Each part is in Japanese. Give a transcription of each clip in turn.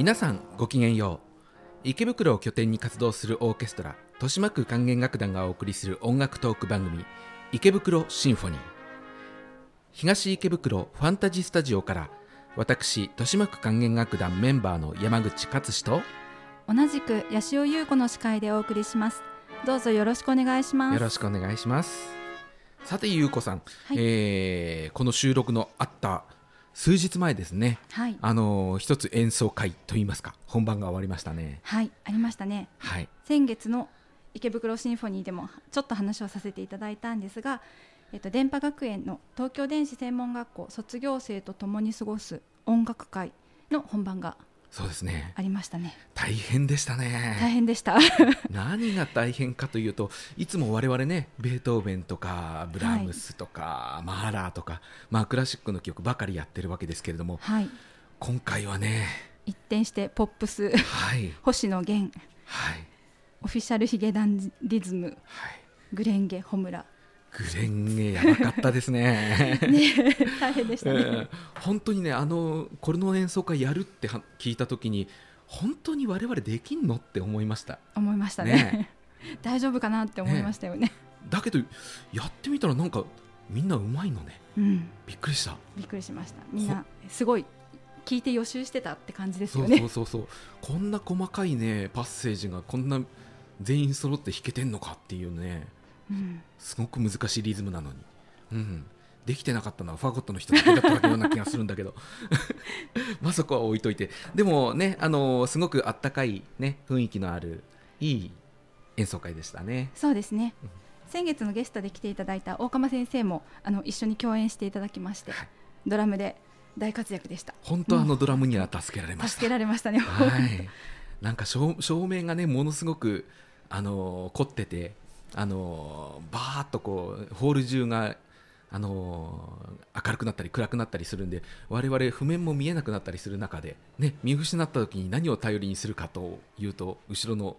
皆さんごきげんよう。池袋を拠点に活動するオーケストラ豊島区管弦楽団がお送りする音楽トーク番組池袋シンフォニー。東池袋ファンタジースタジオから私豊島区管弦楽団メンバーの山口勝志と同じく八潮優子の司会でお送りします。どうぞよろしくお願いします。よろしくお願いします。さて優子さん、はい。えーこの収録のあった数日前ですね。はい。あのー一つ演奏会といいますか本番が終わりましたね。はいありましたね。はい。先月の池袋シンフォニーでもちょっと話をさせていただいたんですが、えっと、電波学園の東京電子専門学校卒業生と共に過ごす音楽会の本番がそうですね。ありましたね。大変でした大ね変でした。何が大変かというといつも我々ねベートーベンとかブラームスとか、マーラーとか、まあ、クラシックの曲ばかりやってるわけですけれどもはい。今回はね一転してポップスはい。星野源はい。オフィシャルヒゲダンリズムはい。グレンゲホムラグレンゲやばかったですね。ね大変でしたね、えー本当にねあのこれの演奏会やるっては聞いた時に本当に我々できんのって思いました。思いましたね。ね 大丈夫かなって思いましたよね。だけどやってみたらなんかみんなうまいのね。うん。びっくりした。びっくりしました。みんなすごい聞いて予習してたって感じですよね。そうそうそうこんな細かいねパッセージがこんな全員揃って弾けてんのかっていうね。うんすごく難しいリズムなのに、うん、できてなかったのはファゴットの人だけだったような気がするんだけど。まあそこは置いといて。でもねあのすごくあったかい、ね、雰囲気のあるいい演奏会でしたね。そうですね。うん。先月のゲストで来ていただいた大釜先生もあの一緒に共演していただきまして、はい。ドラムで大活躍でした。本当あのドラムには助けられました。助けられましたね、はい、なんか照照明がねものすごくあの凝っててあのバーっとこうホール中があの明るくなったり暗くなったりするんで我々譜面も見えなくなったりする中で、ね、見失った時に何を頼りにするかというと後ろの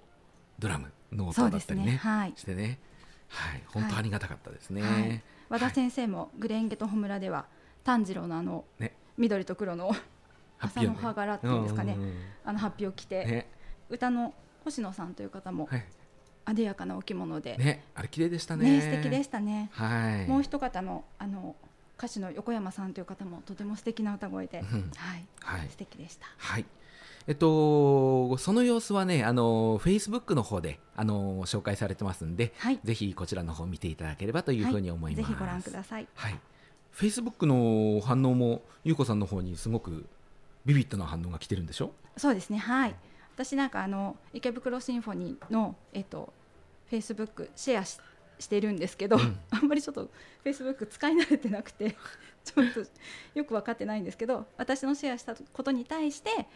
ドラムの音だったりねね。はい。してね、はい、本当ありがたかったですね。はい。和田先生もグレンゲとホムラでは炭治郎のあのね。緑と黒の朝の葉柄っていうんですかね。うんうんうん。あの発表を着て、ね。歌の星野さんという方もはいあでやかなお着物で、ねね、あれ綺麗でしたね。素敵でしたね、はい。もう一方のあの歌手の横山さんという方もとても素敵な歌声で、うんはい、はい素敵でした。はい。えっと、その様子はね、あの、フェイスブックの方で、あの、紹介されてますんで、はい、ぜひこちらの方見ていただければというふうに思います。ぜひご覧ください。はい。フェイスブックの反応も、ゆうこさんの方にすごくビビッドな反応が来てるんでしょ？そうですね、はい。私なんかあの池袋シンフォニーのえっとフェイスブックシェアししてるんですけど、うん。あんまりちょっとフェイスブック使い慣れてなくて ちょっとよく分かってないんですけど私のシェアしたことに対して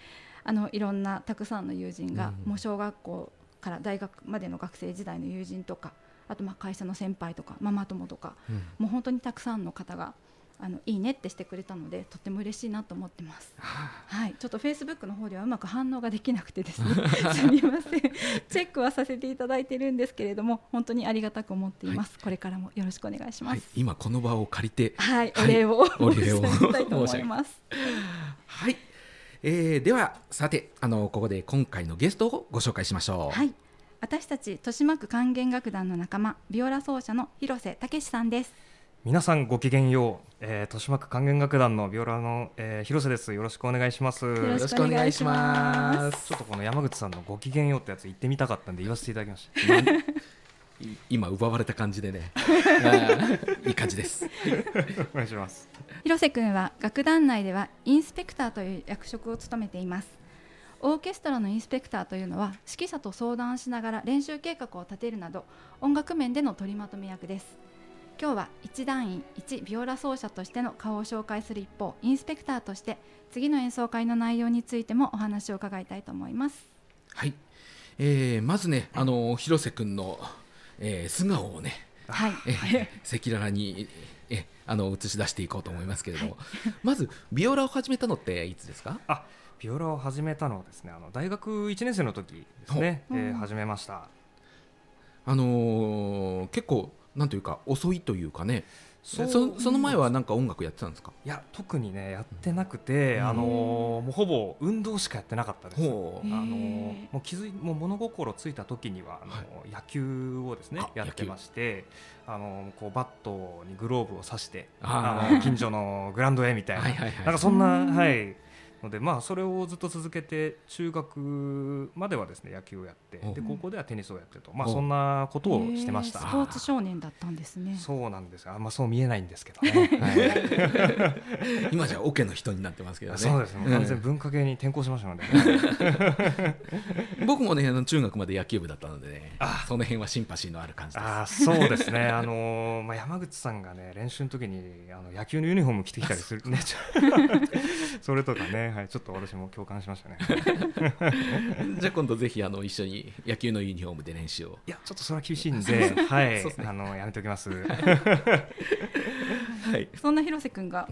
あのいろんなたくさんの友人が、うんもう小学校から大学までの学生時代の友人とかあとまあ会社の先輩とかママ友とかうん。もう本当にたくさんの方があのいいねってしてくれたのでとっても嬉しいなと思ってます。ははい、ちょっとフェイスブックの方ではうまく反応ができなくてですね すみませんチェックはさせていただいてるんですけれども本当にありがたく思っています、これからもよろしくお願いしあはいます。今この場を借りて、はい、はい お礼をお礼を申し上げたいと思います。はい。えーでは、さて、あの、ここで今回のゲストをご紹介しましょう。はい、私たち豊島区管弦楽団の仲間ビオラ奏者の広瀬武さんです。皆さんごきげんよう、えー、豊島区管弦楽団のビオラの、えー、広瀬です。よろしくお願いします。よろしくお願いします。ちょっとこの山口さんのごきげんようってやつ言ってみたかったんで言わせていただきましまい今奪われた感じでね。いい感じです。たお願いします。広瀬君は楽団内ではインスペクターという役職を務めています。オーケストラのインスペクターというのは指揮者と相談しながら練習計画を立てるなど音楽面での取りまとめ役です今日は一団員一ビオラ奏者としての顔を紹介する一方インスペクターとして次の演奏会の内容についてもお話を伺いたいと思います。はい、えーまずねあの広瀬君の、えー素顔をねはい。えー赤裸々にえあの映し出していこうと思いますけれども、まずビオラを始めたのっていつですか？あビオラを始めたのはですねあの大学1年生の時ですね、えー始めました。あのー結構なんというか遅いというかね。そそその前はなんか音楽やってたんですか？いや特にねやってなくて、うん。あのもうほぼ運動しかやってなかったです。あのもう気づいもう物心ついた時にはあの、はい。野球をですねあやってましてあのこうバットにグローブを刺してあの近所のグラウンドへみたいな。なんかそんなうん。はいのでまあそれをずっと続けて中学まではですね野球をやっておで高校ではテニスをやってとまあおそんなことをしてました。へースポーツ少年だったんですね。そうなんですあんまそう見えないんですけどね、はい。今じゃオケの人になってますけどね。そうです。ね、ん完全に文化系に転校しましたので、ね、僕もねあの中学まで野球部だったのでねあ。その辺はシンパシーのある感じです。あーそうですね、あのーまあ、山口さんがね練習の時にあの野球のユニフォーム着てきたりする。ね、それとかね、はい、ちょっと私も共感しましたね。じゃあ今度ぜひあの一緒に野球のユニフォームで練習を。いや、ちょっとそれは厳しいんで、はい、ねあのやめておきます。はい。そんな広瀬くんが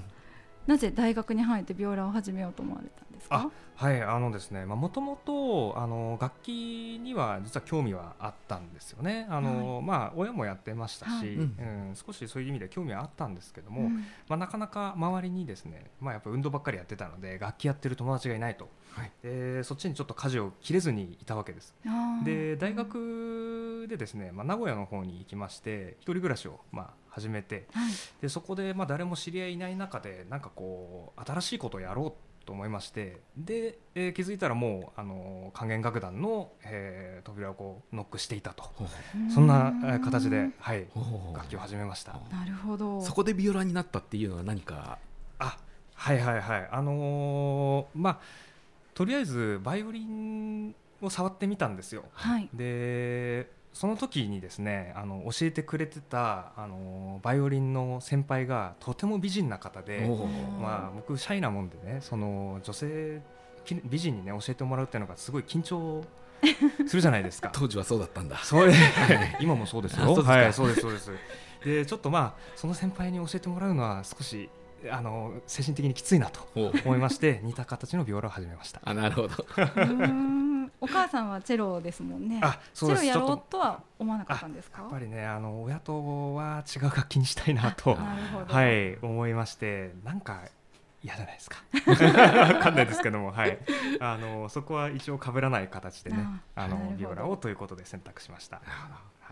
なぜ大学に入ってビオラを始めようと思われたんですか？はい、あのですね、まあ、もともと、あの楽器には実は興味はあったんですよね。あの、まあ、親もやってましたし、はいうん、少しそういう意味で興味はあったんですけども。うん。まあ、なかなか周りにですね、まあ、やっぱ運動ばっかりやってたので楽器やってる友達がいないと、はい。でそっちにちょっと舵を切れずにいたわけです。で大学でですね、まあ、名古屋の方に行きまして一人暮らしをまあ始めてはい。でそこでまあ誰も知り合いいない中でなんかこう新しいことをやろうと思いましてで、えー気づいたらもうあの管弦楽団の、えー扉をこうノックしていたと。そんなえー形で、はい、楽器を始めました。なるほど。そこでビオラになったっていうのは何か？あはいはいはい。あのーまあとりあえずバイオリンを触ってみたんですよ。はい。でその時にですねあの教えてくれてたあのバイオリンの先輩がとても美人な方でまあ僕シャイなもんでねその女性き美人にね教えてもらうっていうのがすごい緊張 するじゃないですか。当時はそうだったんだ。そう 今もそうですよ。あそうですか。はい、そうですそうです。でちょっとまあその先輩に教えてもらうのは少しあの精神的にきついなと思いまして似た形のビオラを始めました。あなるほど お母さんはチェロですもんねあ、そうです。チェロやろちょっとうとは思わなかったんですか？やっぱりねあの親とは違う楽器にしたいなとなるほどはい思いましてなんか嫌じゃないですか。わかんないですけどもはいあのそこは一応被らない形でねあのビオラをということで選択しました。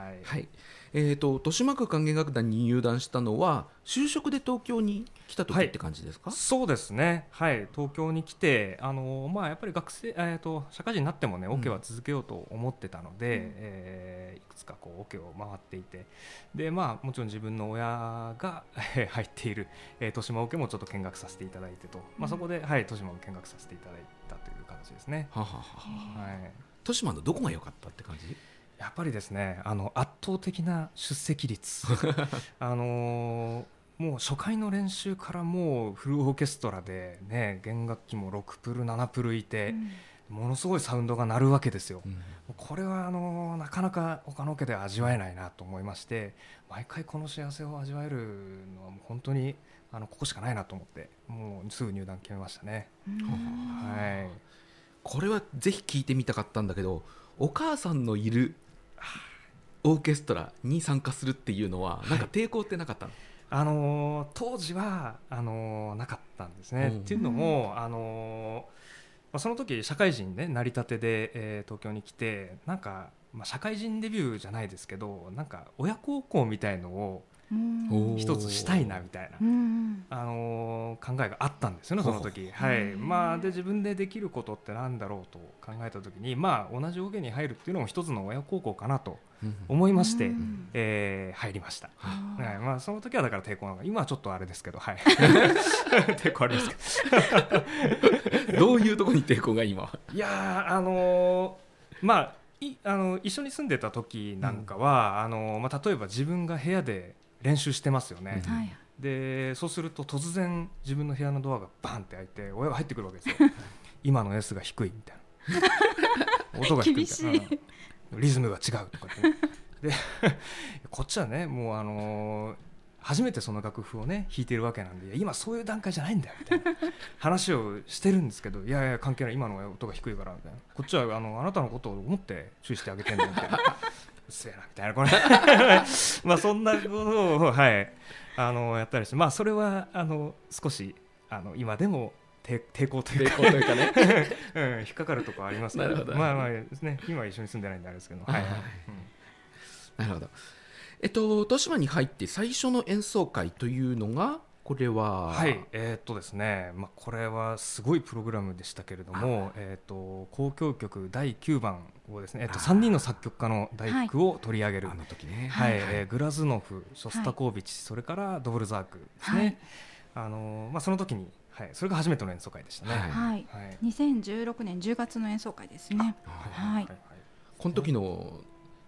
はい。はい。えー、と豊島区管弦楽団に入団したのは就職で東京に来た時はいって感じですか、そうですね、はい、東京に来て、あのまあ、やっぱり学生、えー、と社会人になってもね、うん。オ、ケは続けようと思ってたので、うん。えーいくつかこうオケを回っていて、でまあ、もちろん自分の親がえー入っている、えー、豊島オケもちょっと見学させていただいてと、まあ、そこで、はい、豊島を見学させていただいたという形ですね。はははははい。豊島のどこが良かったって感じ？やっぱりですねあの圧倒的な出席率。あのーもう初回の練習からもうフルオーケストラでね弦楽器も6プル7プルいて、ものすごいサウンドが鳴るわけですよ。うん。これはあのーなかなか他のオケでは味わえないなと思いまして毎回この幸せを味わえるのはもう本当にあのここしかないなと思ってもうすぐ入団決めましたね。うん。はい。これはぜひ聞いてみたかったんだけどお母さんのいるオーケストラに参加するっていうのはなんか抵抗ってなかったの、あのー当時はあのーなかったんですね。うん。っていうのも、あのーまあ、その時社会人ね成り立てで、えー東京に来てなんか、まあ、社会人デビューじゃないですけどなんか親孝行みたいのを一つしたいなみたいなう。ん。あのー考えがあったんですよね、その時。ほはい。まあ、で自分でできることってなんだろうと考えた時に、まあ、同じオケに入るっていうのも一つの親孝行かなとうん。思いまして、うん。えー入りました。はい。まあ、その時はだから抵抗が今はちょっとあれですけど、はい、抵抗ありますけど。ういうところに抵抗が今いやーあのーまあいあの一緒に住んでた時なんかは、あのーまあ、例えば自分が部屋で練習してますよね、でそうすると突然自分の部屋のドアがバンって開いて親が入ってくるわけですよ。今の S が低いみたいな。音が低いみたい。なリズムが違うとかってで こっちはねもうあのー初めてその楽譜をね弾いてるわけなんでいや今そういう段階じゃないんだよみたいな。話をしてるんですけどいやいや関係ない。今の音が低いからみたいな。こっちはあのあなたのことを思って注意してあげてんだよみたいなせえなみたいなこれ。まあそんなことをはい。あのやったりしてまあそれはあの少しあの今でも抵抵抗というか。抵抗というかね。うん、引っかかるところありますけど。まあまあですね。今は一緒に住んでないんであれですけど。はいはい、はいなるほど。えっと豊島に入って最初の演奏会というのがこれは。はい、えーっとですね、まあ、これはすごいプログラムでしたけれども、えーっと交響曲第9番をですね、えーっとあー。3人の作曲家の第九を取り上げる、あの時ね。はい、はい。えーグラズノフ、ショスタコービチ、それからドボルザークですね。はい。あのーまあその時に、はい、それが初めての演奏会でしたね。はい。はい。はい。2016年10月の演奏会ですね。はい。この時の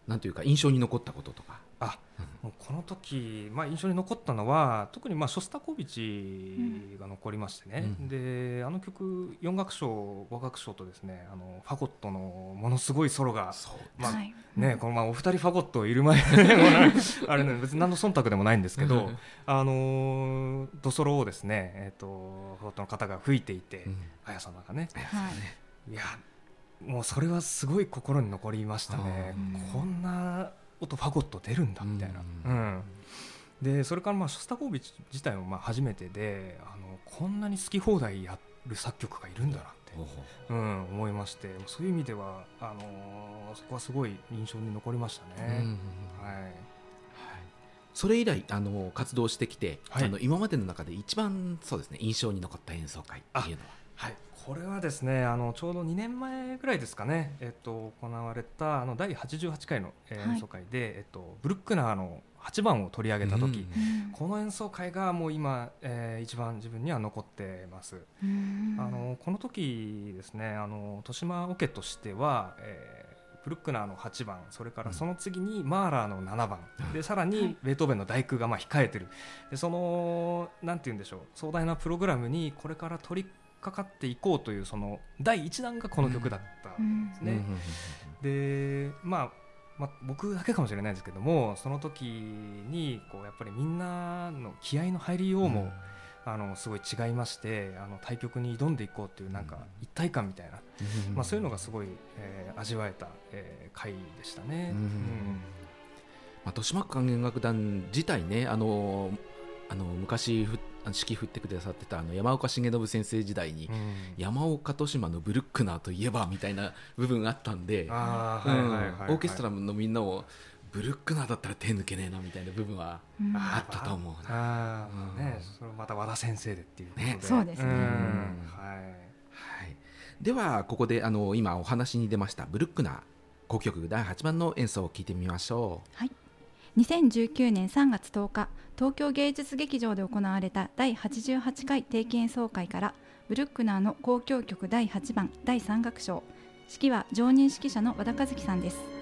なんというか印象に残ったこととかあ、もうこの時、まあ印象に残ったのは特にまあショスタコービチが残りましてね。うん。で、あの曲4楽章、5楽章とですね、あのファゴットのものすごいソロが。そうまあはい。ね、このまあお二人ファゴットいる前あれね別に何の忖度でもないんですけど、あのードソロをですね、えっ、とファゴットの方が吹いていて、うん。綾様がね、はい。いやもうそれはすごい心に残りましたね。うん。こんな音ファゴット出るんだみたいな。ううん。んでそれからまあショスタコービチ自体もまあ初めてで、あのこんなに好き放題やる作曲家がいるんだなって。ほうん、思いましてそういう意味ではあのーそこはすごい印象に残りましたね。はい。はい。それ以来あの活動してきて、はい。あの今までの中で一番そうですね印象に残った演奏会っていうのは？はい、これはですねあのちょうど2年前ぐらいですかね、えっと、行われたあの第88回の、演奏会で、えっと、ブルックナーの8番を取り上げた時、うん。うんこの演奏会がもう今、えー一番自分には残ってます。うん。あのこの時ですねあの豊島オケとしては、えーブルックナーの8番それからその次にマーラーの7番、うん。でさらはい。にベートーベンの第九がまあ控えてる。でそのなんて言うんでしょう壮大なプログラムにこれから取り掛かっていこうというその第一弾がこの曲だったんですね。うん。うんうんでまあまあ、僕だけかもしれないですけどもその時にこうやっぱりみんなの気合の入りようも、あのすごい違いましてあの対局に挑んでいこうというなんか一体感みたいな、うん。まあ、そういうのがすごい、えー味わえた、えー回でしたね。うん。うん。まあ、豊島区管弦楽団自体ねあのあの昔指揮振ってくださってたあの山岡重信先生時代に、うん。山岡豊島のブルックナーといえばみたいな部分があったんで、オーケストラのみんなもブルックナーだったら手抜けねえなみたいな部分はうん。あったと思うな。あーねそれまた和田先生でっていうことで、ね。そうですね。ん。はい。はい、ではここであの今お話に出ましたブルックナー交響曲第8番の演奏を聞いてみましょう。2019年3月10日東京芸術劇場で行われた第88回定期演奏会からブルックナーの交響曲第8番第3楽章。指揮は常任指揮者の和田和樹さんです。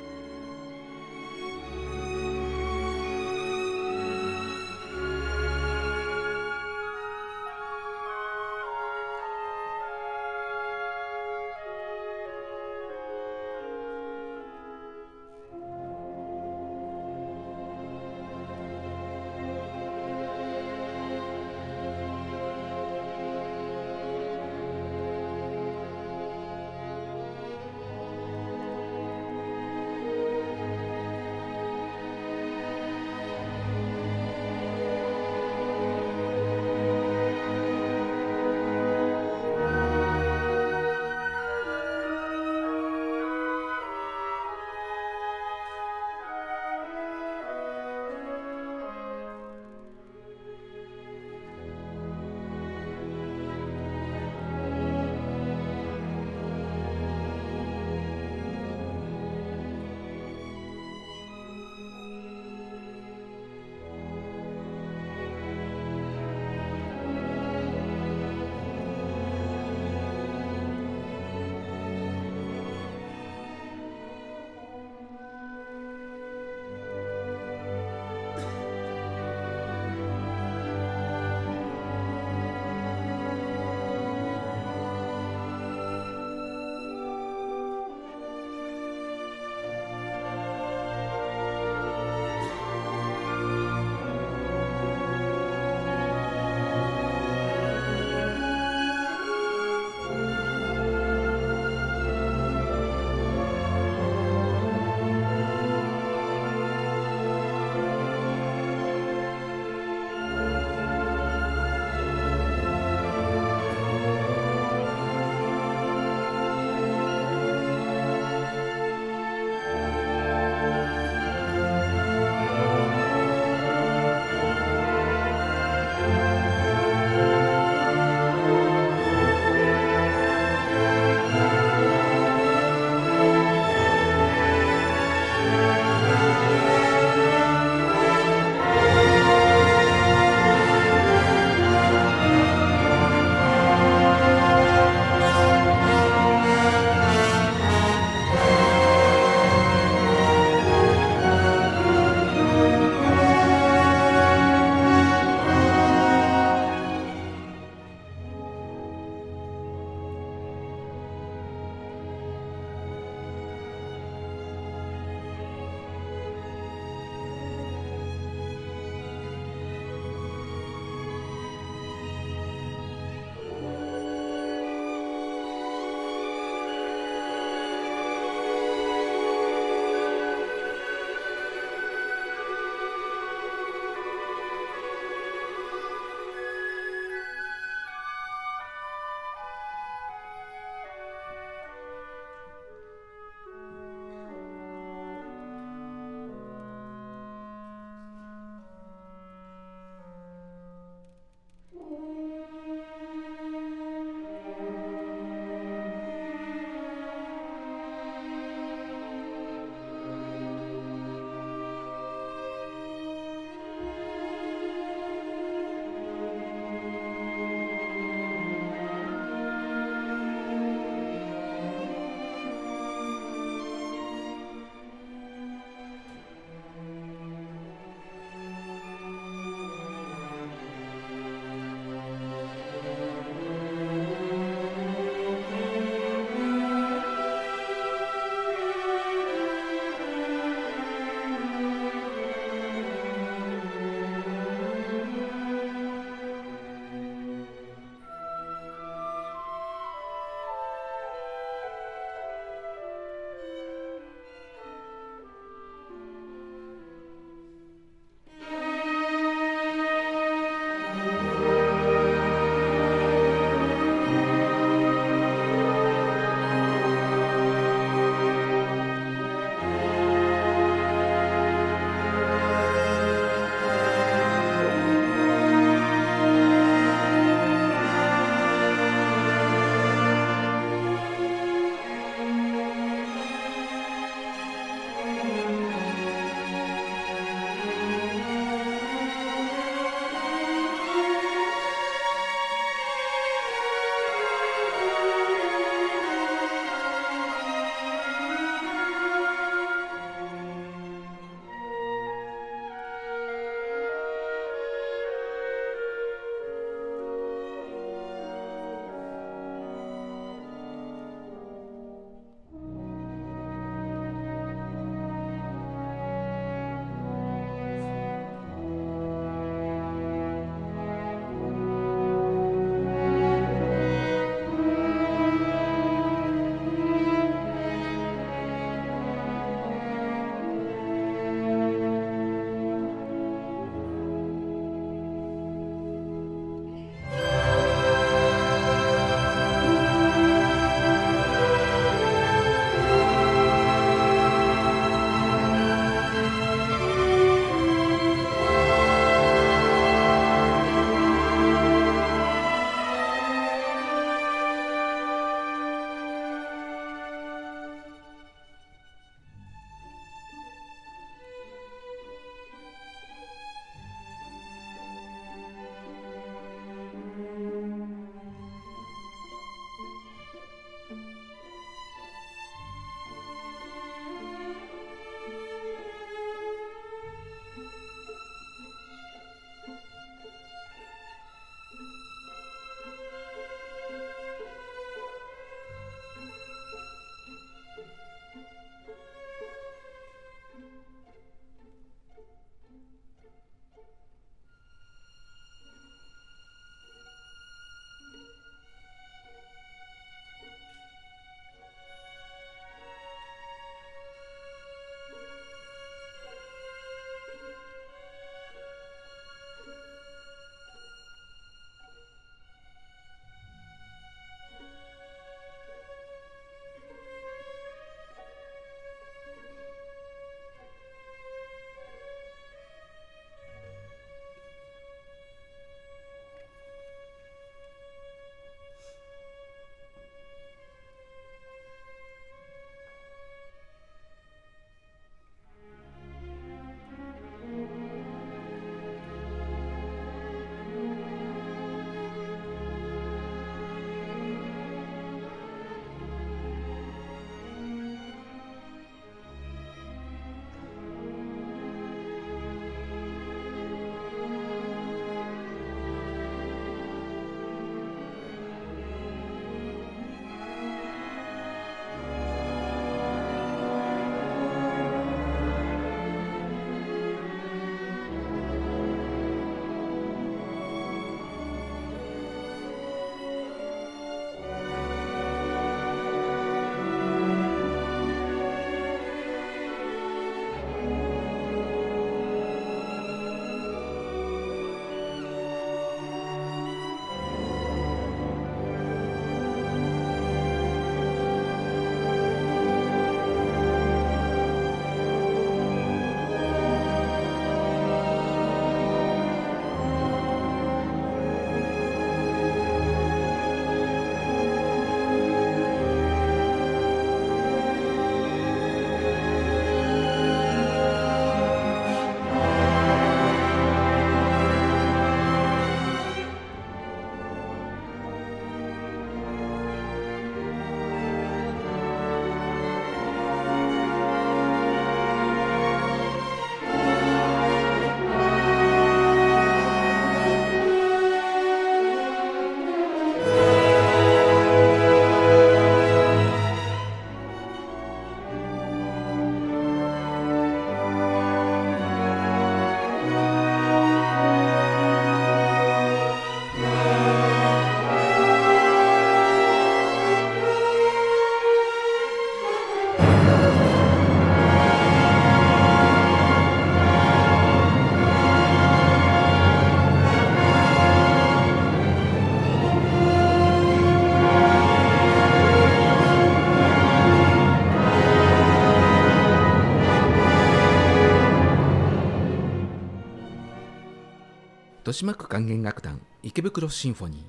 豊島区管弦楽団池袋シンフォニー。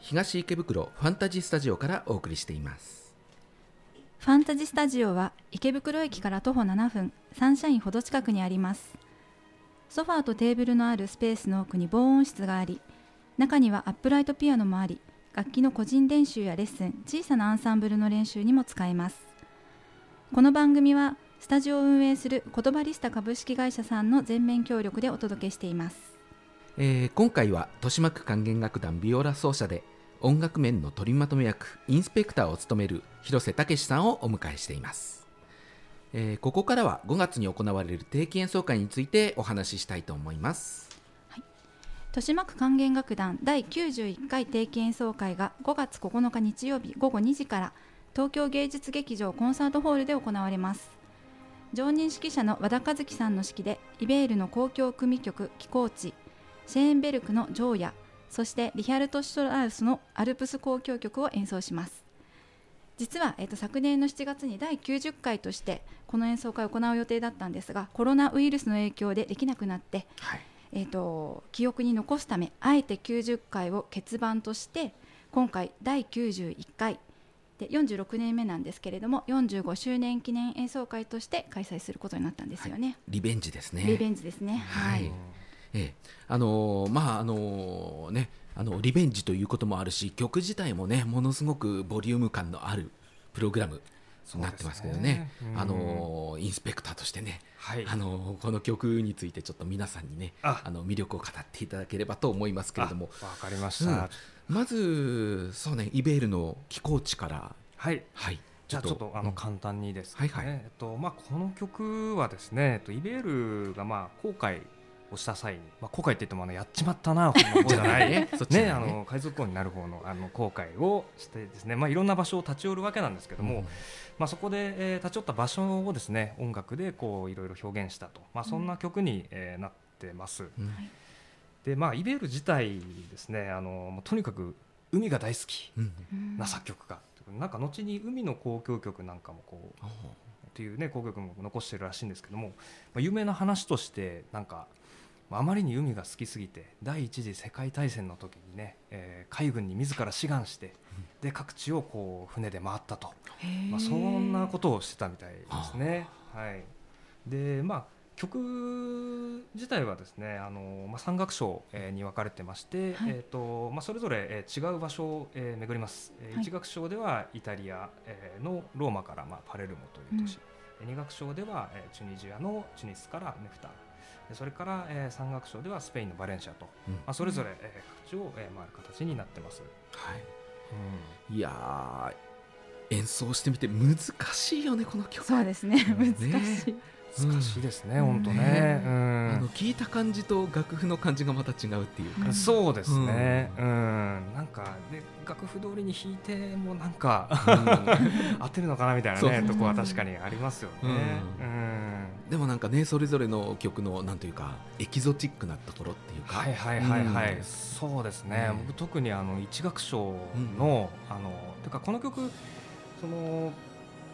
東池袋ファンタジースタジオからお送りしています。ファンタジースタジオは池袋駅から徒歩7分サンシャインほど近くにあります。ソファーとテーブルのあるスペースの奥に防音室があり中にはアップライトピアノもあり楽器の個人練習やレッスン小さなアンサンブルの練習にも使えます。この番組はスタジオを運営する言葉リスタ株式会社さんの全面協力でお届けしています。えー今回は豊島区管弦楽団ビオラ奏者で音楽面の取りまとめ役インスペクターを務める広瀬武さんをお迎えしています、えーここからは5月に行われる定期演奏会についてお話ししたいと思います。豊島区管弦楽団第91回定期演奏会が5月9日日曜日午後2時から東京芸術劇場コンサートホールで行われます。常任指揮者の和田和樹さんの指揮でイベールの交響組曲「寄港地」シェーンベルクの「ジョーヤ」そしてリヒャルト・シュトラウスのアルプス交響曲を演奏します実は、えっと昨年の7月に第90回としてこの演奏会を行う予定だったんですがコロナウイルスの影響でできなくなってはいえー、と記憶に残すためあえて90回を欠番として今回第91回で46年目なんですけれども45周年記念演奏会として開催することになったんですよね。リベンジですねリベンジですね。ははいい。ええ。あのーまああのねあのリベンジということもあるし曲自体もねものすごくボリューム感のあるプログラムになってますけどね。ねうん。あのーインスペクターとしてね、はい。あのーこの曲についてちょっと皆さんにねあ。あの魅力を語っていただければと思いますけれども。あわかりました、まずそうねイベールの寄港地から。はい。はい。じゃあちょっとあのうん。簡単にですね、はいはい。えっとまあ、この曲はですね、えっと、イベールがまあ後悔をした際に、まあ、後悔って言ってもあのやっちまったな方じゃない。ねね、ないね。あの海賊王になる方のあの後悔をしてですね、まあ、いろんな場所を立ち寄るわけなんですけども、うん。まあ、そこで、えー立ち寄った場所をですね音楽でこういろいろ表現したと、まあ、そんな曲に、えーなってます。うん。でまあ、イベール自体ですねあのとにかく海が大好きうん。うん。な作曲家、なんか後に海の交響曲なんかもこうおー。っていうね交響曲も残してるらしいんですけども、まあ、有名な話としてなんかまああまりに海が好きすぎて第一次世界大戦の時にね、えー海軍に自ら志願してで各地をこう船で回ったと、まあ、そんなことをしてたみたいですね。はい、でまあ曲自体はですねあの、まあ、3楽章、えーに分かれてまして、はい。えーとまあ、それぞれ、えー違う場所を、えー巡ります、えーはい。1楽章ではイタリア、えーのローマから、まあ、パレルモという都市、えー2楽章では、えーチュニジアのチュニスからネフタでそれから、えー3楽章ではスペインのバレンシアと、うん。まあ、それぞれ、えー各地を、えー回る形になってます。はい。いやー演奏してみて難しいよねこの曲。そうですね。うん。難しい、難しいですね、うん。本当ね。ね。うん。あの聞いた感じと楽譜の感じがまた違うっていうか、うん。そうですね、うん、なんかで楽譜通りに弾いてもなんか 合ってるのかなみたいなねとこは確かにありますよね。うん。うん。でもなんかねそれぞれの曲のなんというかエキゾチックなところっていうか、はいはいはいはい、うん。そうですね、ね僕特にあの一楽章の、あのてかこの曲その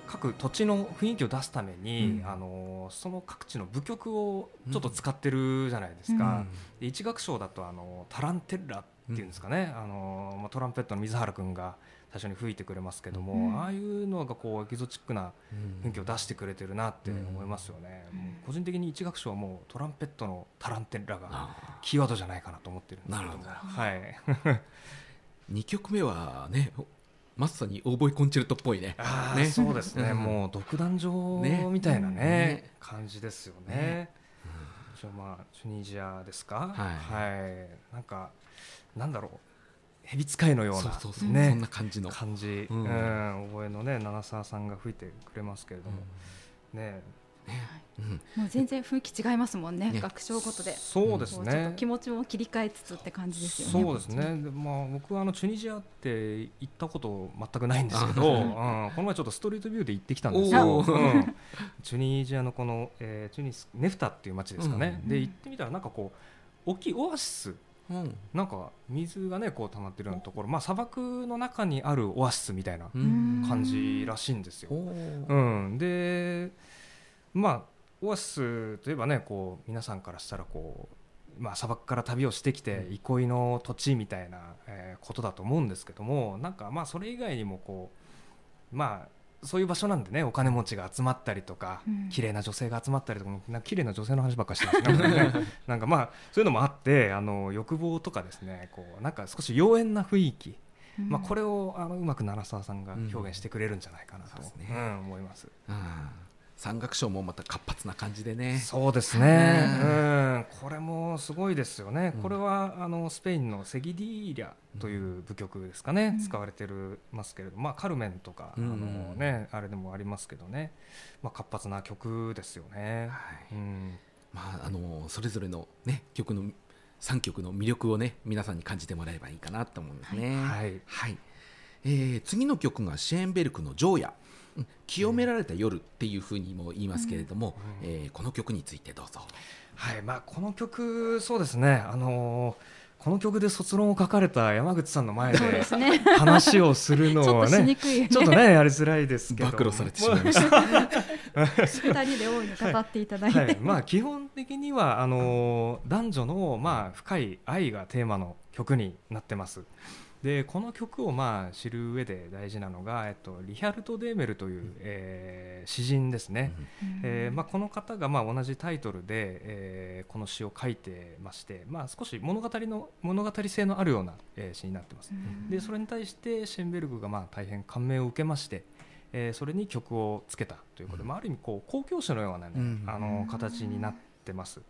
各土地の雰囲気を出すために、うん。あのその各地の舞曲をちょっと使ってるじゃないですか。で一楽章だとあのタランテッラっていうんですかね、あのまあ、トランペットの水原君が最初に吹いてくれますけども、うん。ああいうのがこうエキゾチックなうん雰囲気を出してくれてるなって思いますよね、個人的に一楽章はもうトランペットのタランテッラがあキーワードじゃないかなと思ってるんですけども。なるはい。2曲目はねまさにオーボイコンチェルトっぽいね。あーね。そうですね、うん。もう独壇場ねみたいなねね。感じですよね。ね。一応まあチュニジアですか？はい。なんかなんだろう。蛇使いのようなそうそうそう、ね。そんな感じの、感じ、ううん。ん覚えのね七沢さんが吹いてくれますけれども、ねうん。もう全然雰囲気違いますもんねね。楽章ごとで。そうですこうちょっねと気持ちも切り替えつつって感じですよねそうですね。で、まあ、僕はあのチュニジアって行ったこと全くないんですけど、うん、この前ちょっとストリートビューで行ってきたんですよ、うん。チュニジアのこの、えーチュニスネフタっていう街ですかね、うん。で行ってみたらなんかこう大きいオアシス。うん。なんか水がねこう溜まってるようなところ、まあ、砂漠の中にあるオアシスみたいなうん。感じらしいんですよ。うん、でまあオアシスといえばねこう皆さんからしたらこうまあ、砂漠から旅をしてきて憩いの土地みたいな、えーことだと思うんですけどもなんかまあそれ以外にもこうまあそういう場所なんでねお金持ちが集まったりとか、うん。綺麗な女性が集まったりとかもなんか綺麗な女性の話ばっかりしてますね なんかまあそういうのもあってあの欲望とかですねこうなんか少し妖艶な雰囲気、まあ、これれをあのうまく奈良沢さんが表現してくれるんじゃないかなと、思います。うん山岳賞もまた活発な感じでね。そうですね、ううん、これもすごいですよね、うん。これはあのスペインのセギディーリャという舞曲ですかね、うん。使われてるますけれど、まあ、カルメンとか、うん。あのね、あれでもありますけどね、まあ、活発な曲ですよね。はい。うん。まああのそれぞれのね曲の3曲の魅力をね皆さんに感じてもらえばいいかなと思いますね。はい。はい。えー次の曲がシェーンベルクの「ジョーヤ」うん清められた夜っていうふうにも言いますけれども、うん。えーこの曲についてどうぞ。はい。まあ、この曲、そうですね、あのーこの曲で卒論を書かれた山口さんの前でですね。話をするの ちょっとしはねちょっとねやりづらいですけど。暴露されてしまいました。二人で大いに語っていただいて、はい、まあ基本的にはあのー男女のまあ深い愛がテーマの曲になってます。でこの曲をまあ知る上で大事なのが、えっと、リヒャルト・デーメルという、えー詩人ですね、うん。えーまあ、この方がまあ同じタイトルで、えーこの詩を書いてまして、まあ、少し物語の物語性のあるような、えー詩になってます。うん。でそれに対してシェンベルグがまあ大変感銘を受けまして、えーそれに曲をつけたということで、うん。まあ、ある意味こう公共詩のような、ねうん。あの形になってます。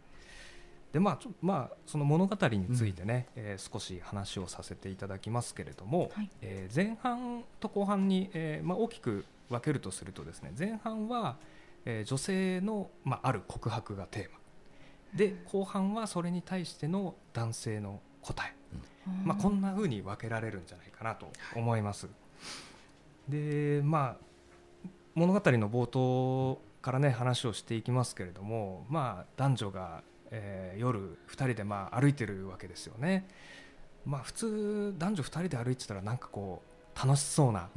でまあちょまあ、その物語についてね、えー少し話をさせていただきますけれども、はい。えー前半と後半に、えーまあ、大きく分けるとするとですね前半は、えー女性の、まあ、ある告白がテーマ。で後半はそれに対しての男性の答え。まあ、こんな風に分けられるんじゃないかなと思います。でまあ物語の冒頭からね話をしていきますけれども、まあ、男女が、えー夜2人でまあ歩いてるわけですよね。まあ、普通男女2人で歩いてたらなんかこう楽しそうな、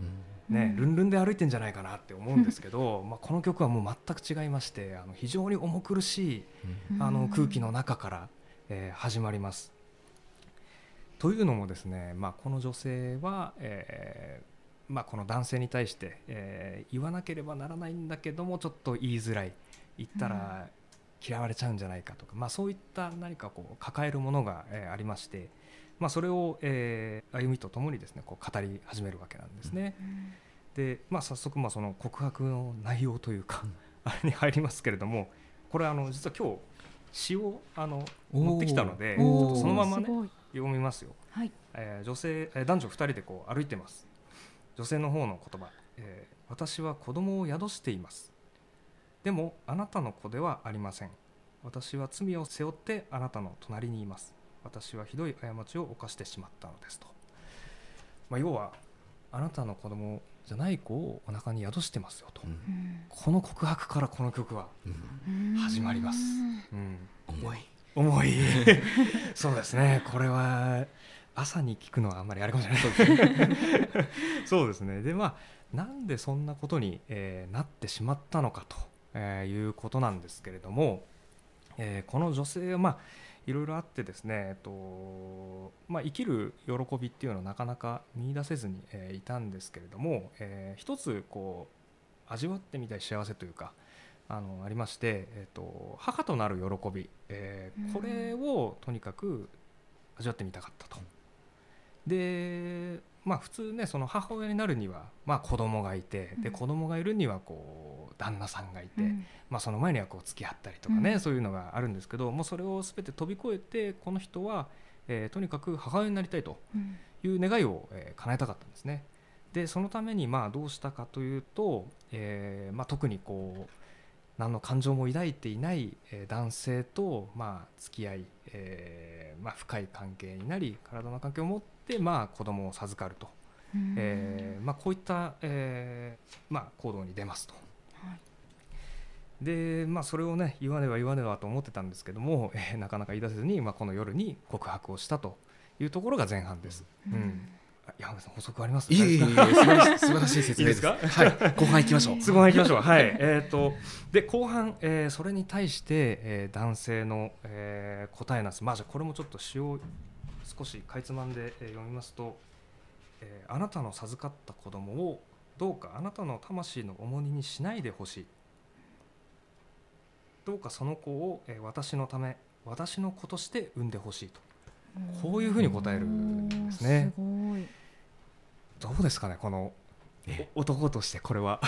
ねうん。ルンルンで歩いてんじゃないかなって思うんですけど、まあ、この曲はもう全く違いましてあの非常に重苦しいうん。あの空気の中から、えー始まります。というのもですね、まあ、この女性は、えーまあ、この男性に対して、えー言わなければならないんだけどもちょっと言いづらい。言ったら嫌われちゃうんじゃないかとか、まあ、そういった何かこう抱えるものが、えーありまして、まあ、それを、えー歩みとともにですねこう語り始めるわけなんですね。うんで、まあ、早速まあその告白の内容というか、う んあれに入りますけれどもこれあの実は今日詩をあの持ってきたのでそのままね読みますよ、はい。えー女性、えー男女2人でこう歩いてます。女性の方の言葉、えー私は子供を宿していますでもあなたの子ではありません。私は罪を背負ってあなたの隣にいます。私はひどい過ちを犯してしまったのですと、まあ、要はあなたの子供じゃない子をお腹に宿してますよと、うん。うんこの告白からこの曲は、うん。始まります。うん、重い。重い。そうですね。これは朝に聞くのはあんまりあれかもしれない。そうですね。でまあなんでそんなことに、えーなってしまったのかと、えーいうことなんですけれども、えーこの女性はまあいろいろあってですね、えっとまあ、生きる喜びっていうのはなかなか見出せずに、えーいたんですけれども、えー一つこう味わってみたい幸せというかあのありまして、えっと母となる喜び、えーうんこれをとにかく味わってみたかったと。でまあ普通ねその母親になるには、まあ、子供がいてでうん。子供がいるにはこう旦那さんがいて、うん。まあ、その前にはこう付き合ったりとかね、うん。そういうのがあるんですけどもうそれを全て飛び越えてこの人は、えーとにかく母親になりたいとうん。いう願いを、えー叶えたかったんですね。でそのためにまあどうしたかというと、えーまあ、特にこう何の感情も抱いていない、えー男性と、まあ、付き合い、えーまあ、深い関係になり体の関係を持って、まあ、子供を授かると、うん。えーまあ、こういった、えーまあ、行動に出ますと。はい。でまあ、それをね言わねば言わねばと思ってたんですけども、えーなかなか言い出せずに、まあ、この夜に告白をしたというところが前半です。うん。山口さん補足あります？いえいえいえ素晴らしい 素晴らしい説明です。いいですはい。後半行きましょう。都合いきましょう。はい。えっ、とで後半、えーそれに対して、えー男性の、えー答えなんです。まあじゃあこれもちょっと詩を少しかいつまんで、えー読みますと、えーあなたの授かった子供をどうかあなたの魂の重荷にしないでほしい。どうかその子を、えー私のため私の子として産んでほしいと。こういうふうに答えるんですねどうですかねこの男としてこれは。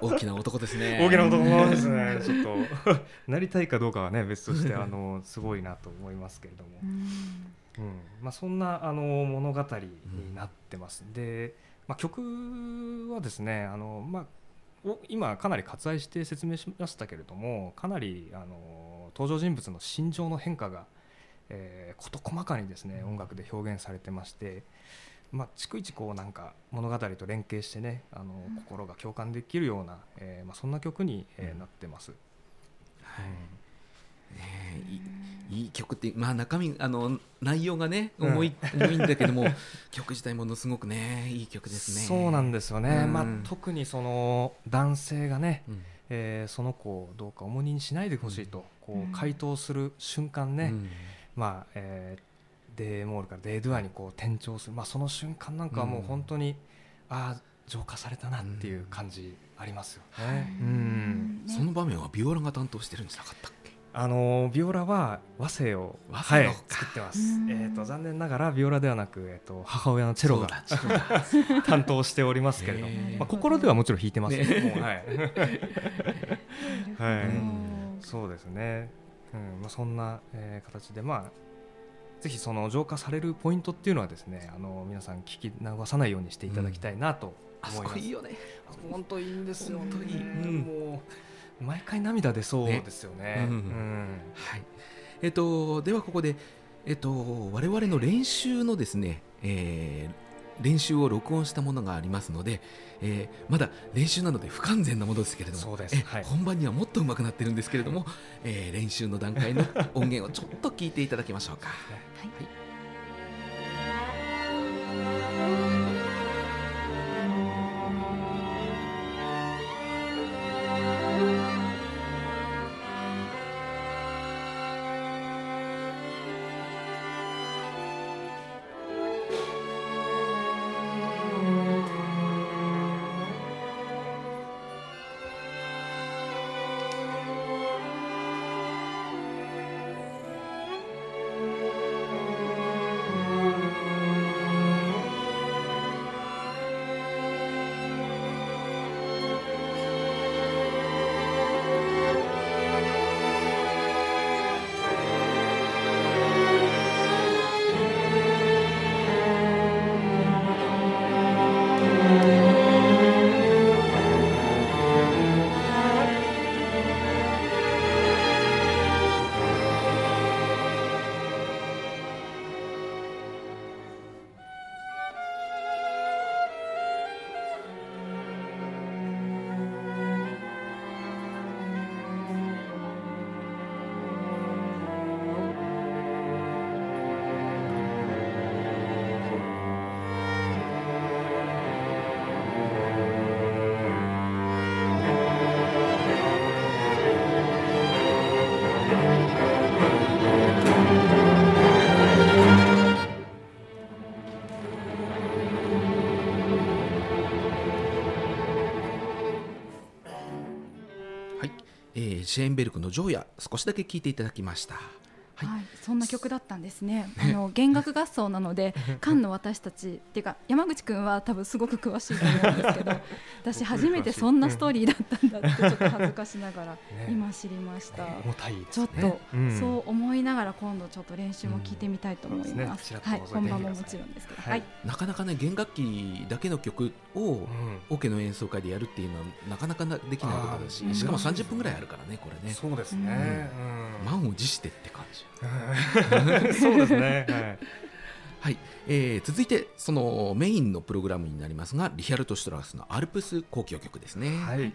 大きな男ですね。大きな男ですね。ちょっと。なりたいかどうかはね別として あのすごいなと思いますけれども、うん。うん。まあそんなあの物語になってます。で、まあ曲はですねあのまあお今かなり割愛して説明しましたけれどもかなりあの登場人物の心情の変化が、えー事細かにですね音楽で表現されてまして、まあ、逐一こうなんか物語と連携してねあのうん。心が共感できるような、えーまあ、そんな曲に、えーうん。なってます。はい。ねいいいい曲ってまあ中身あの内容がね重い、重いんだけども 曲自体ものすごくねいい曲ですね。そうなんですよね、うん。まあ、特にその男性がね、うん。えーその子をどうか重荷にしないでほしいと、こうん。う回答する瞬間ね、うん。まあえーデーモールからデードゥアにこう転調する、まあ、その瞬間なんかはもう本当に、ああ浄化されたなっていう感じありますよね。ううん。その場面はビオラが担当してるんじゃなかったっけ？あのビオラは和声を、和はい声をか、作ってます。う。ん。えー、と残念ながらビオラではなく、えー、と母親のチェロが担当しておりますけれども、まあ、心ではもちろん弾いてますけども、ねはい、なるほど。うん。そうですね、うん。まあ、そんな、えー形で、まあ、ぜひその浄化されるポイントっていうのはですねあの皆さん聞き流さないようにしていただきたいなと思います。こいいよね。本当いいんですよ、本当いい。ねうん。もう毎回涙出そうねですよね。うん。うん。はい。えっとではここでえっと我々の練習のですね、えー練習を録音したものがありますので、えーまだ練習なので不完全なものですけれどもはい。本番にはもっと上手くなってるんですけれども、えー練習の段階の音源をちょっと聞いていただきましょうか。はい、シェーンベルクの「ジョーヤ」少しだけ聞いていただきました。はい。はい、そんな曲だったんですね。あの弦楽合奏なので、菅の私たちっていうか山口くんは多分すごく詳しいと思うんですけど、私初めてそんなストーリーだったんだってちょっと恥ずかしながらね。今知りました。重たいですちょね。っとうん。そう思いながら今度ちょっと練習も聞いてみたいと思いうん。そうですます。ね。はい、本番ももちろんですけど、ははい。い、なかなかね弦楽器だけの曲をうん。オケの演奏会でやるっていうのはなかなかなできないことだししかも30分ぐらいあるからねこれね。そうですね。うん。満を持してって感じ。うん そうですね。はい。はい、えー続いてそのメインのプログラムになりますがリヒャルト・シュトラウスの「アルプス交響曲」ですね。はい、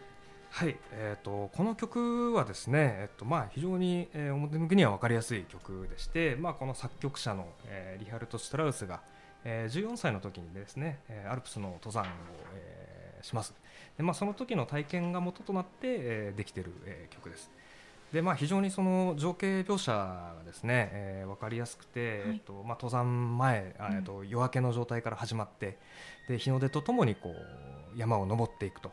はい。えー、とこの曲はですね、えっとまあ、非常に、えー表向きには分かりやすい曲でして、まあ、この作曲者の、えーリハルト・シュトラウスが、えー、14歳の時にですね、えー、アルプスの登山を、えー、します。で、まあ、その時の体験が元となって、えー、できている、えー、曲ですでまあ、非常にその情景描写がですね、えー、分かりやすくて、はい、えっとまあ、登山前、えっと夜明けの状態から始まってで日の出とともにこう山を登っていくと。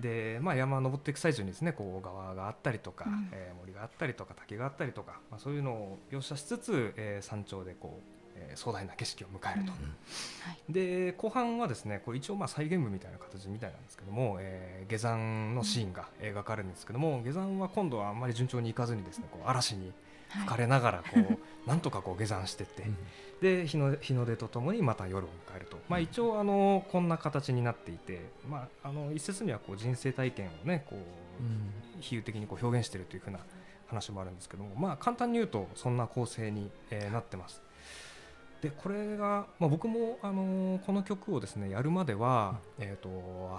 で、まあ、山を登っていく最中にですねこう川があったりとか、うん、えー、森があったりとか滝があったりとか、まあ、そういうのを描写しつつ、えー、山頂でこうえー、壮大な景色を迎えると、うん。はい、で後半はですねこれ一応まあ再現部みたいな形みたいなんですけども、えー、下山のシーンが描かれるんですけども、下山は今度はあんまり順調にいかずにですねこう嵐に吹かれながらこう、はい、なんとかこう下山していって、で日の日の出とともにまた夜を迎えると、まあ、一応あのこんな形になっていて、まあ、あの一説にはこう人生体験をねこう、比喩的にこう表現しているというふうな話もあるんですけども、まあ、簡単に言うとそんな構成に、えー、なってます。でこれが、まあ、僕も、あのー、この曲をですねやるまでは、うん、えーと、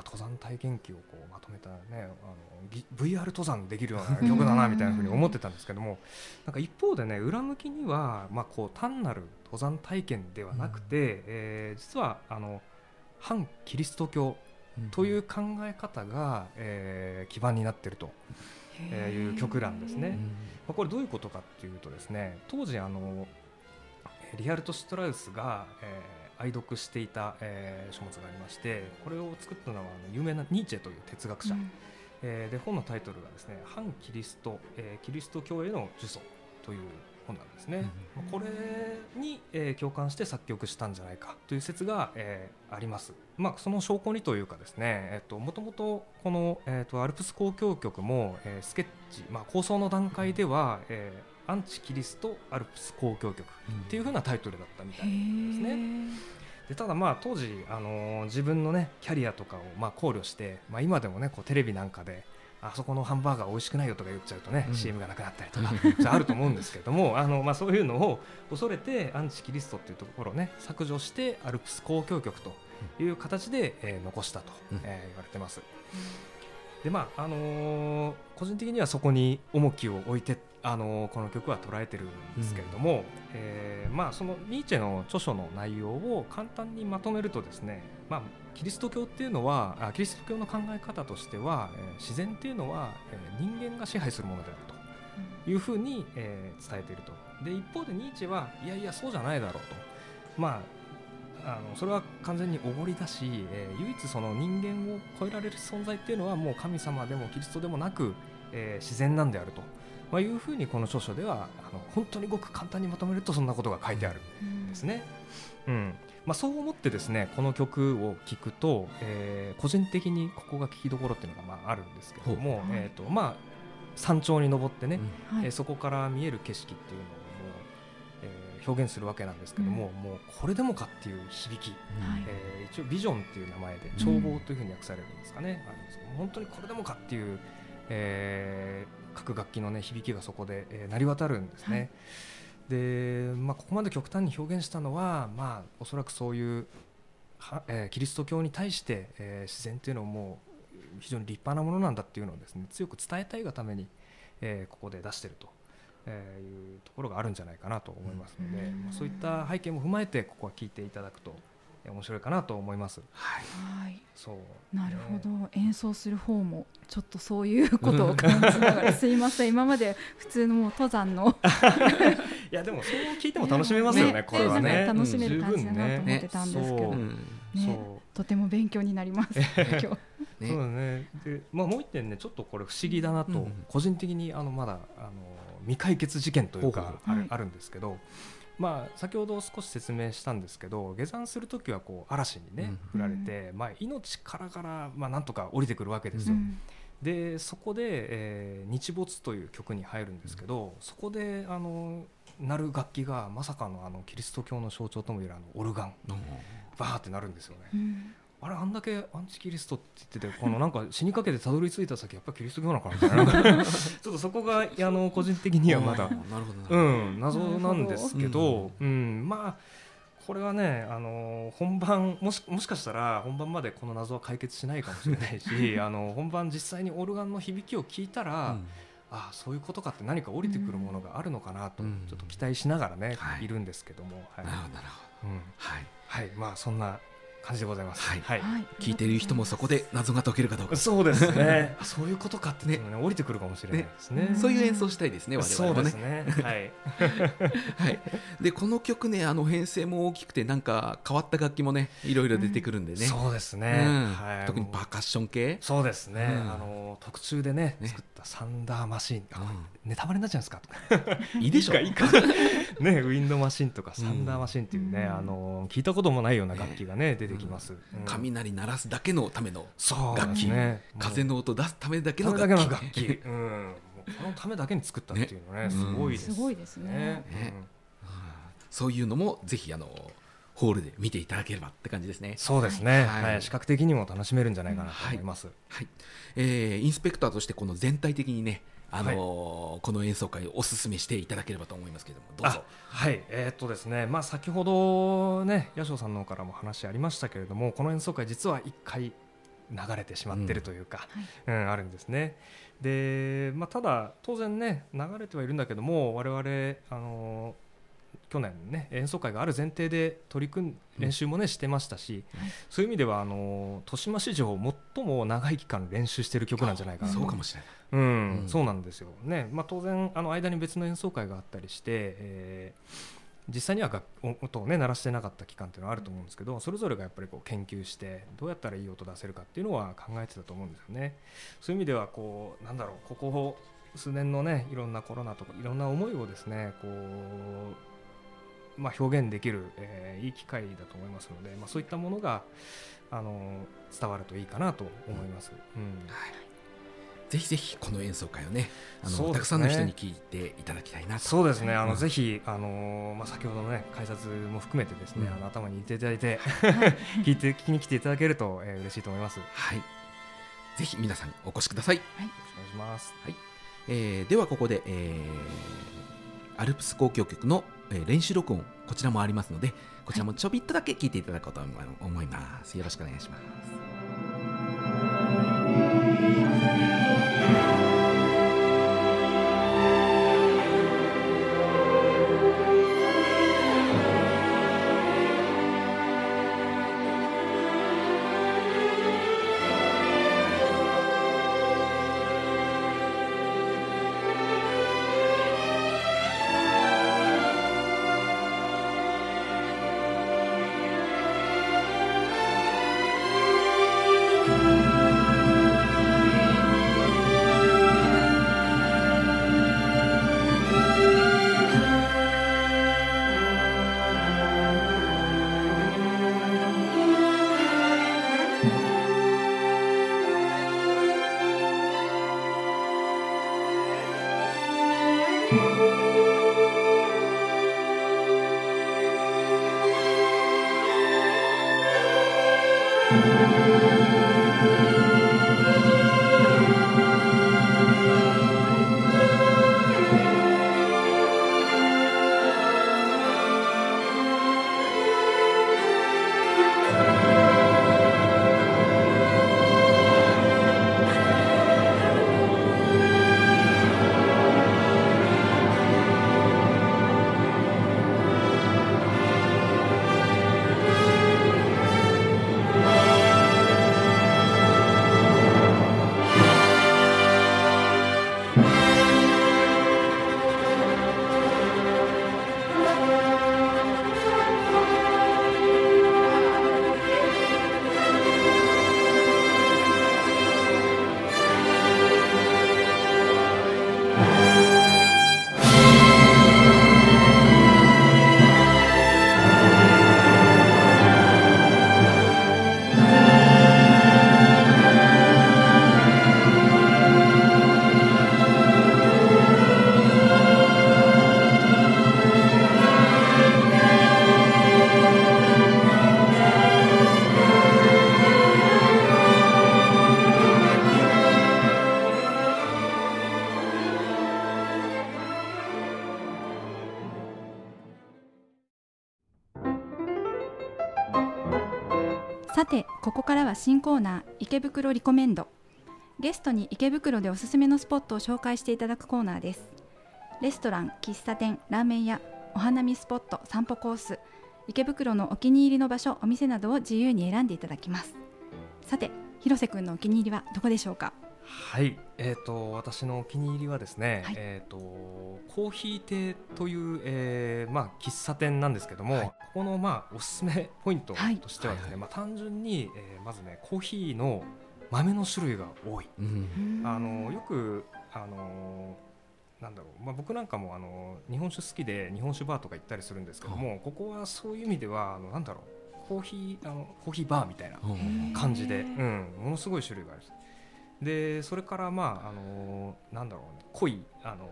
登山体験記をこうまとめた、ね、あの VR 登山できるような曲だなみたいなふうに思ってたんですけどもなんか一方でね裏向きには、まあ、こう単なる登山体験ではなくて、うん、えー、実はあの反キリスト教という考え方が、えー、基盤になっていると。えいう曲なんですね、まあ、これどういうことかっていうとですね当時あのリハルト・シュトラウスが、えー、愛読していた、えー、書物がありましてこれを作ったのはあの有名なニーチェという哲学者、うん、えー、で本のタイトルがですね「反キリスト、えー、キリスト教への呪詛」という本なんですね、うん、これに、えー、共感して作曲したんじゃないかという説が、えー、あります、まあ、その証拠にというかですね、えーと、もともとこの、えーと、アルプス交響曲も、えー、スケッチ、まあ、構想の段階では、えー、アンチキリストアルプス交響曲っていう風なタイトルだったみたいですね。でただまあ当時、あのー、自分のねキャリアとかをまあ考慮して、まあ、今でもねこうテレビなんかであそこのハンバーガー美味しくないよとか言っちゃうとね、うん、CM がなくなったりとかあると思うんですけれども あの、まあ、そういうのを恐れてアンチキリストっていうところをね削除してアルプス交響曲という形で、えー、残したと、うん、えー、言われてます。でまああのー、個人的にはそこに重きを置いてあのこの曲は捉えてるんですけれども、うん、えー、まあ、そのニーチェの著書の内容を簡単にまとめるとですね、まあ、キリスト教っていうのはあキリスト教の考え方としては、えー、自然っていうのは、えー、人間が支配するものであるというふうに、えー、伝えていると。で一方でニーチェはいやいやそうじゃないだろうと、まあ、あのそれは完全におごりだし、えー、唯一その人間を超えられる存在っていうのはもう神様でもキリストでもなく、えー、自然なんであると。まあ、いうふうにこの著書ではあの本当にごく簡単にまとめるとそんなことが書いてあるんですね。うん、うん。まあ、そう思ってですねこの曲を聴くと、えー、個人的にここが聴きどころっていうのがまああるんですけども、はい、えーとまあ、山頂に登ってね、うんはい、えー、そこから見える景色っていうのを表現するわけなんですけども、うん、もうこれでもかっていう響き、えー、一応ビジョンっていう名前で眺望というふうに訳されるんですかね、うん、あるんですけど本当にこれでもかっていう、えー、各楽器の、ね、響きがそこで、えー、鳴り渡るんですね。はい、で、まあ、ここまで極端に表現したのは、まあ、おそらくそういうは、えー、キリスト教に対して、えー、自然というのをもう非常に立派なものなんだっていうのをですね強く伝えたいがために、えー、ここで出していると。えー、いうところがあるんじゃないかなと思いますので、まあ、そういった背景も踏まえてここは聞いていただくと面白いかなと思います。はい。そう。なるほど、ね、演奏する方もちょっとそういうことを感じながら すいません今まで普通の登山のいやでもそう聞いても楽しめますよね、ね、これはね。楽しめる感じだなと思ってたんですけど。ね、とても勉強になります。今日。そうね。で、まあもう一点ね、ちょっとこれ不思議だなと、個人的にあのまだあの未解決事件というかある,、あるんですけど。まあ、先ほど少し説明したんですけど下山する時はこう嵐にね、降られて、まあ、命からから、まあ、なんとか降りてくるわけですよ。でそこで、えー「日没」という曲に入るんですけど、そこであの鳴る楽器がまさかのあのキリスト教の象徴ともいえるあのオルガン、バーってなるんですよね。あれあんだけアンチキリストって言っててこのなんか死にかけてたどり着いた先やっぱりキリスト教なのかなみたいな。ちょっとそこがあの個人的にはまだ。うん謎なんですけど、うん、まあこれはねあの本番もしもしかしたら本番までこの謎は解決しないかもしれないし あの本番実際にオルガンの響きを聞いたら、うん。ああそういうことかって何か降りてくるものがあるのかなと、うん。ちょっと期待しながらね、はい。い、るんですけども、はい。なるほどなるほど。うん。はい。はい、まあそんな感じでございます。はいはいはい聞いている人もそこで謎が解けるかどうかそうですね。そういうことかっていうのね降りてくるかもしれないですね。ねそういう演奏したいですね我そう々もねですね。はい。はい、でこの曲ねあの編成も大きくてなんか変わった楽器もねいろいろ出てくるんでね、そうですね。うんはい。特にパーカッション系、そうですね。うんあの特注でねね作ったサンダーマシン。あうんネタバレになっちゃうんですか？とかいいでしょいいか。ねウィンドマシンとかサンダーマシンっていうね、うんあの聞いたこともないような楽器がね出てきます。うん。雷鳴らすだけのためのそう楽器、ね。風の音出すためだけの楽器。けの楽器。うん。このためだけに作ったっていうのね。ねすごいです。すごいですね。ね。そういうのもぜひあのホールで見ていただければって感じですね。そうですね、はい。はい。視覚的にも楽しめるんじゃないかなと思います。はい。えーインスペクターとしてこの全体的にね、あのーこの演奏会をお勧めしていただければと思いますけれどもどうぞ。あ。はい、えーっとですね、まあ、先ほどね、八代さんの方からも話ありましたけれども、この演奏会、実は一回流れてしまっているというか、うん。あるんですね。で、まあ、ただ、当然ね、流れてはいるんだけども、我々あの去年ね演奏会がある前提で取り組ん練習もね、してましたし、はい。そういう意味ではあの豊島史上最も長い期間練習している曲なんじゃないかなと。そうかもしれない。うん。うん。そうなんですよ。ね、まあ、当然あの間に別の演奏会があったりして、えー実際には楽音を、ね、鳴らしてなかった期間っていうのはあると思うんですけどそれぞれがやっぱりこう研究してどうやったらいい音出せるかっていうのは考えてたと思うんですよね。そういう意味ではこうなんだろうここ数年のねいろんなコロナとかいろんな思いをですねこう、まあ、表現できる、えーいい機会だと思いますので、まあ、そういったものがあの伝わるといいかなと思います。うんぜひぜひこの演奏会をね、あのねたくさんの人に聞いていただきたいなと。そうですね、あの、うんぜひ、あのーまあ、先ほどのね、改札も含めてですね、うんあの頭に入れていただいて、聞いて、聞きに来ていただけると、えー嬉しいと思います。よはい。ぜひ皆さんお越しください。ろしくお願いします。えーではここで、えーアルプス交響曲の、えー練習録音こちらもありますのでこちらもちょびっとだけ聞いていただこうと思いますよろしくお願いしますは新コーナー池袋リコメンド。ゲストに池袋でおすすめのスポットを紹介していただくコーナーです。レストラン喫茶店ラーメン屋お花見スポット散歩コース池袋のお気に入りの場所お店などを自由に選んでいただきます。さて広瀬くんのお気に入りはどこでしょうか？はい、えー、と私のお気に入りはですね、はい。えー、とコーヒー亭という、えーまあ、喫茶店なんですけども、はい。ここの、まあ、おすすめポイントはいとしてはですね、はい。はいまあ、単純に、えーまずねコーヒーの豆の種類が多い。うん。あのよくあのなんだろうまあ、僕なんかもあの日本酒好きで日本酒バーとか行ったりするんですけども、ここはそういう意味ではあのなんだろうコーヒーあのコーヒーバーみたいなうん。感じで、へうーん、ものすごい種類があるでそれからまああのなんだろうね濃いあの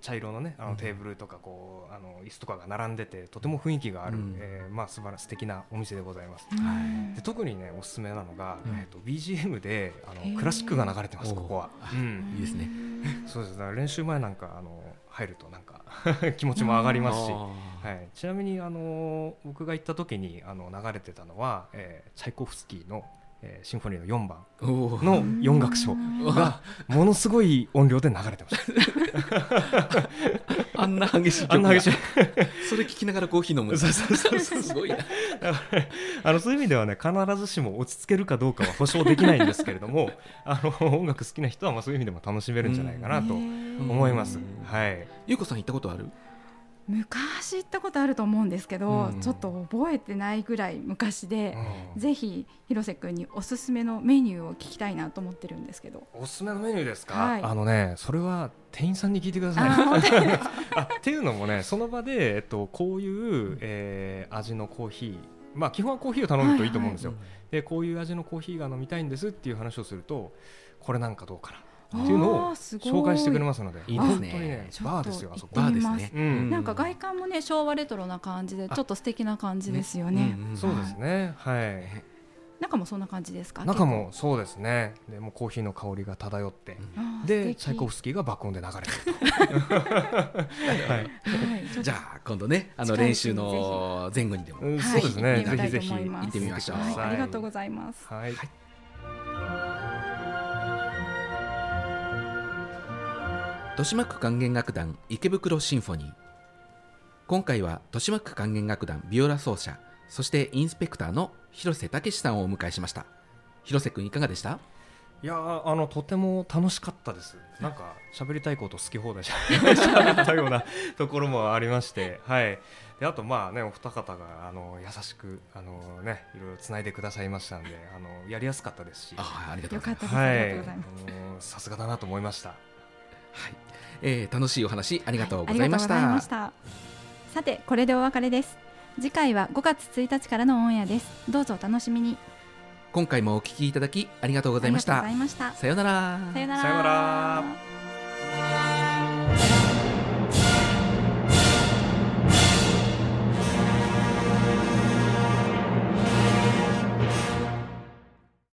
茶色のねあうん。のテーブルとかこうあの椅子とかが並んでてとても雰囲気がある、うん。えーまあ素晴らしい素敵なお店でございます。はい。で特にねおすすめなのが、うん。えー、と BGM であのクラシックが流れてますここは、あうん、いいですね。そうです。だから練習前なんかあの入るとなんか 気持ちも上がりますし、はい、ちなみにあの僕が行った時にあの流れてたのは、えーチャイコフスキーの、えーシンフォニーの4番。の4楽章がものすごい音量で流れてました。あんな激しい曲が。あんな激しい。それ聞きながらコーヒー飲む。そうそうそうすごいな。あのそういう意味ではね必ずしも落ち着けるかどうかは保証できないんですけれども あの音楽好きな人はまあそういう意味でも楽しめるんじゃないかなと思います。うん。はい、ゆうこさん行ったことある？昔行ったことあると思うんですけど、うん。ちょっと覚えてないぐらい昔で、うん。ぜひ広瀬くんにおすすめのメニューを聞きたいなと思ってるんですけど。おすすめのメニューですか、はい。あのねそれは店員さんに聞いてください。っていうのもねその場で、えっと、こういう、えー味のコーヒーまあ基本はコーヒーを頼むといいと思うんですよ、でこういう味のコーヒーが飲みたいんですっていう話をするとこれなんかどうかな？っていうのを紹介してくれますので。いいですね。バーですよあそこ。バーですね。なんか外観もね昭和レトロな感じであちょっと素敵な感じですよね。そうですね。はい。中もそんな感じですか？中もそうですね。でもうコーヒーの香りが漂って。うんでチャイコフススキーが爆音で流れてる。とはい。じゃあ今度ねあの練習の前後にでも。そうですね、ぜひぜひ行ってみましょう。ありがとうございます。はい、豊島区管弦楽団池袋シンフォニー。今回は豊島区管弦楽団ビオラ奏者そしてインスペクターの広瀬武さんをお迎えしました。広瀬君いかがでした？いやーあのとても楽しかったです。なんか喋りたいこと好き放題しゃべ ったようなところもありまして、はい。であとまあねお二方があの優しくあのねいろいろつないでくださいましたんで、あのやりやすかったですし、あありがとうございます。ったです、ありがとうございます。あのさすがだなと思いました。はい。えー楽しいお話ありがとうごはざいました,、ありがとうございました。さてこれでお別れです。次回は5月1日からのオンエアです。どうぞお楽しみに。今回もお聞きいただきありがとうございました。ありがとうございました。さようなら。さよなら。さようなら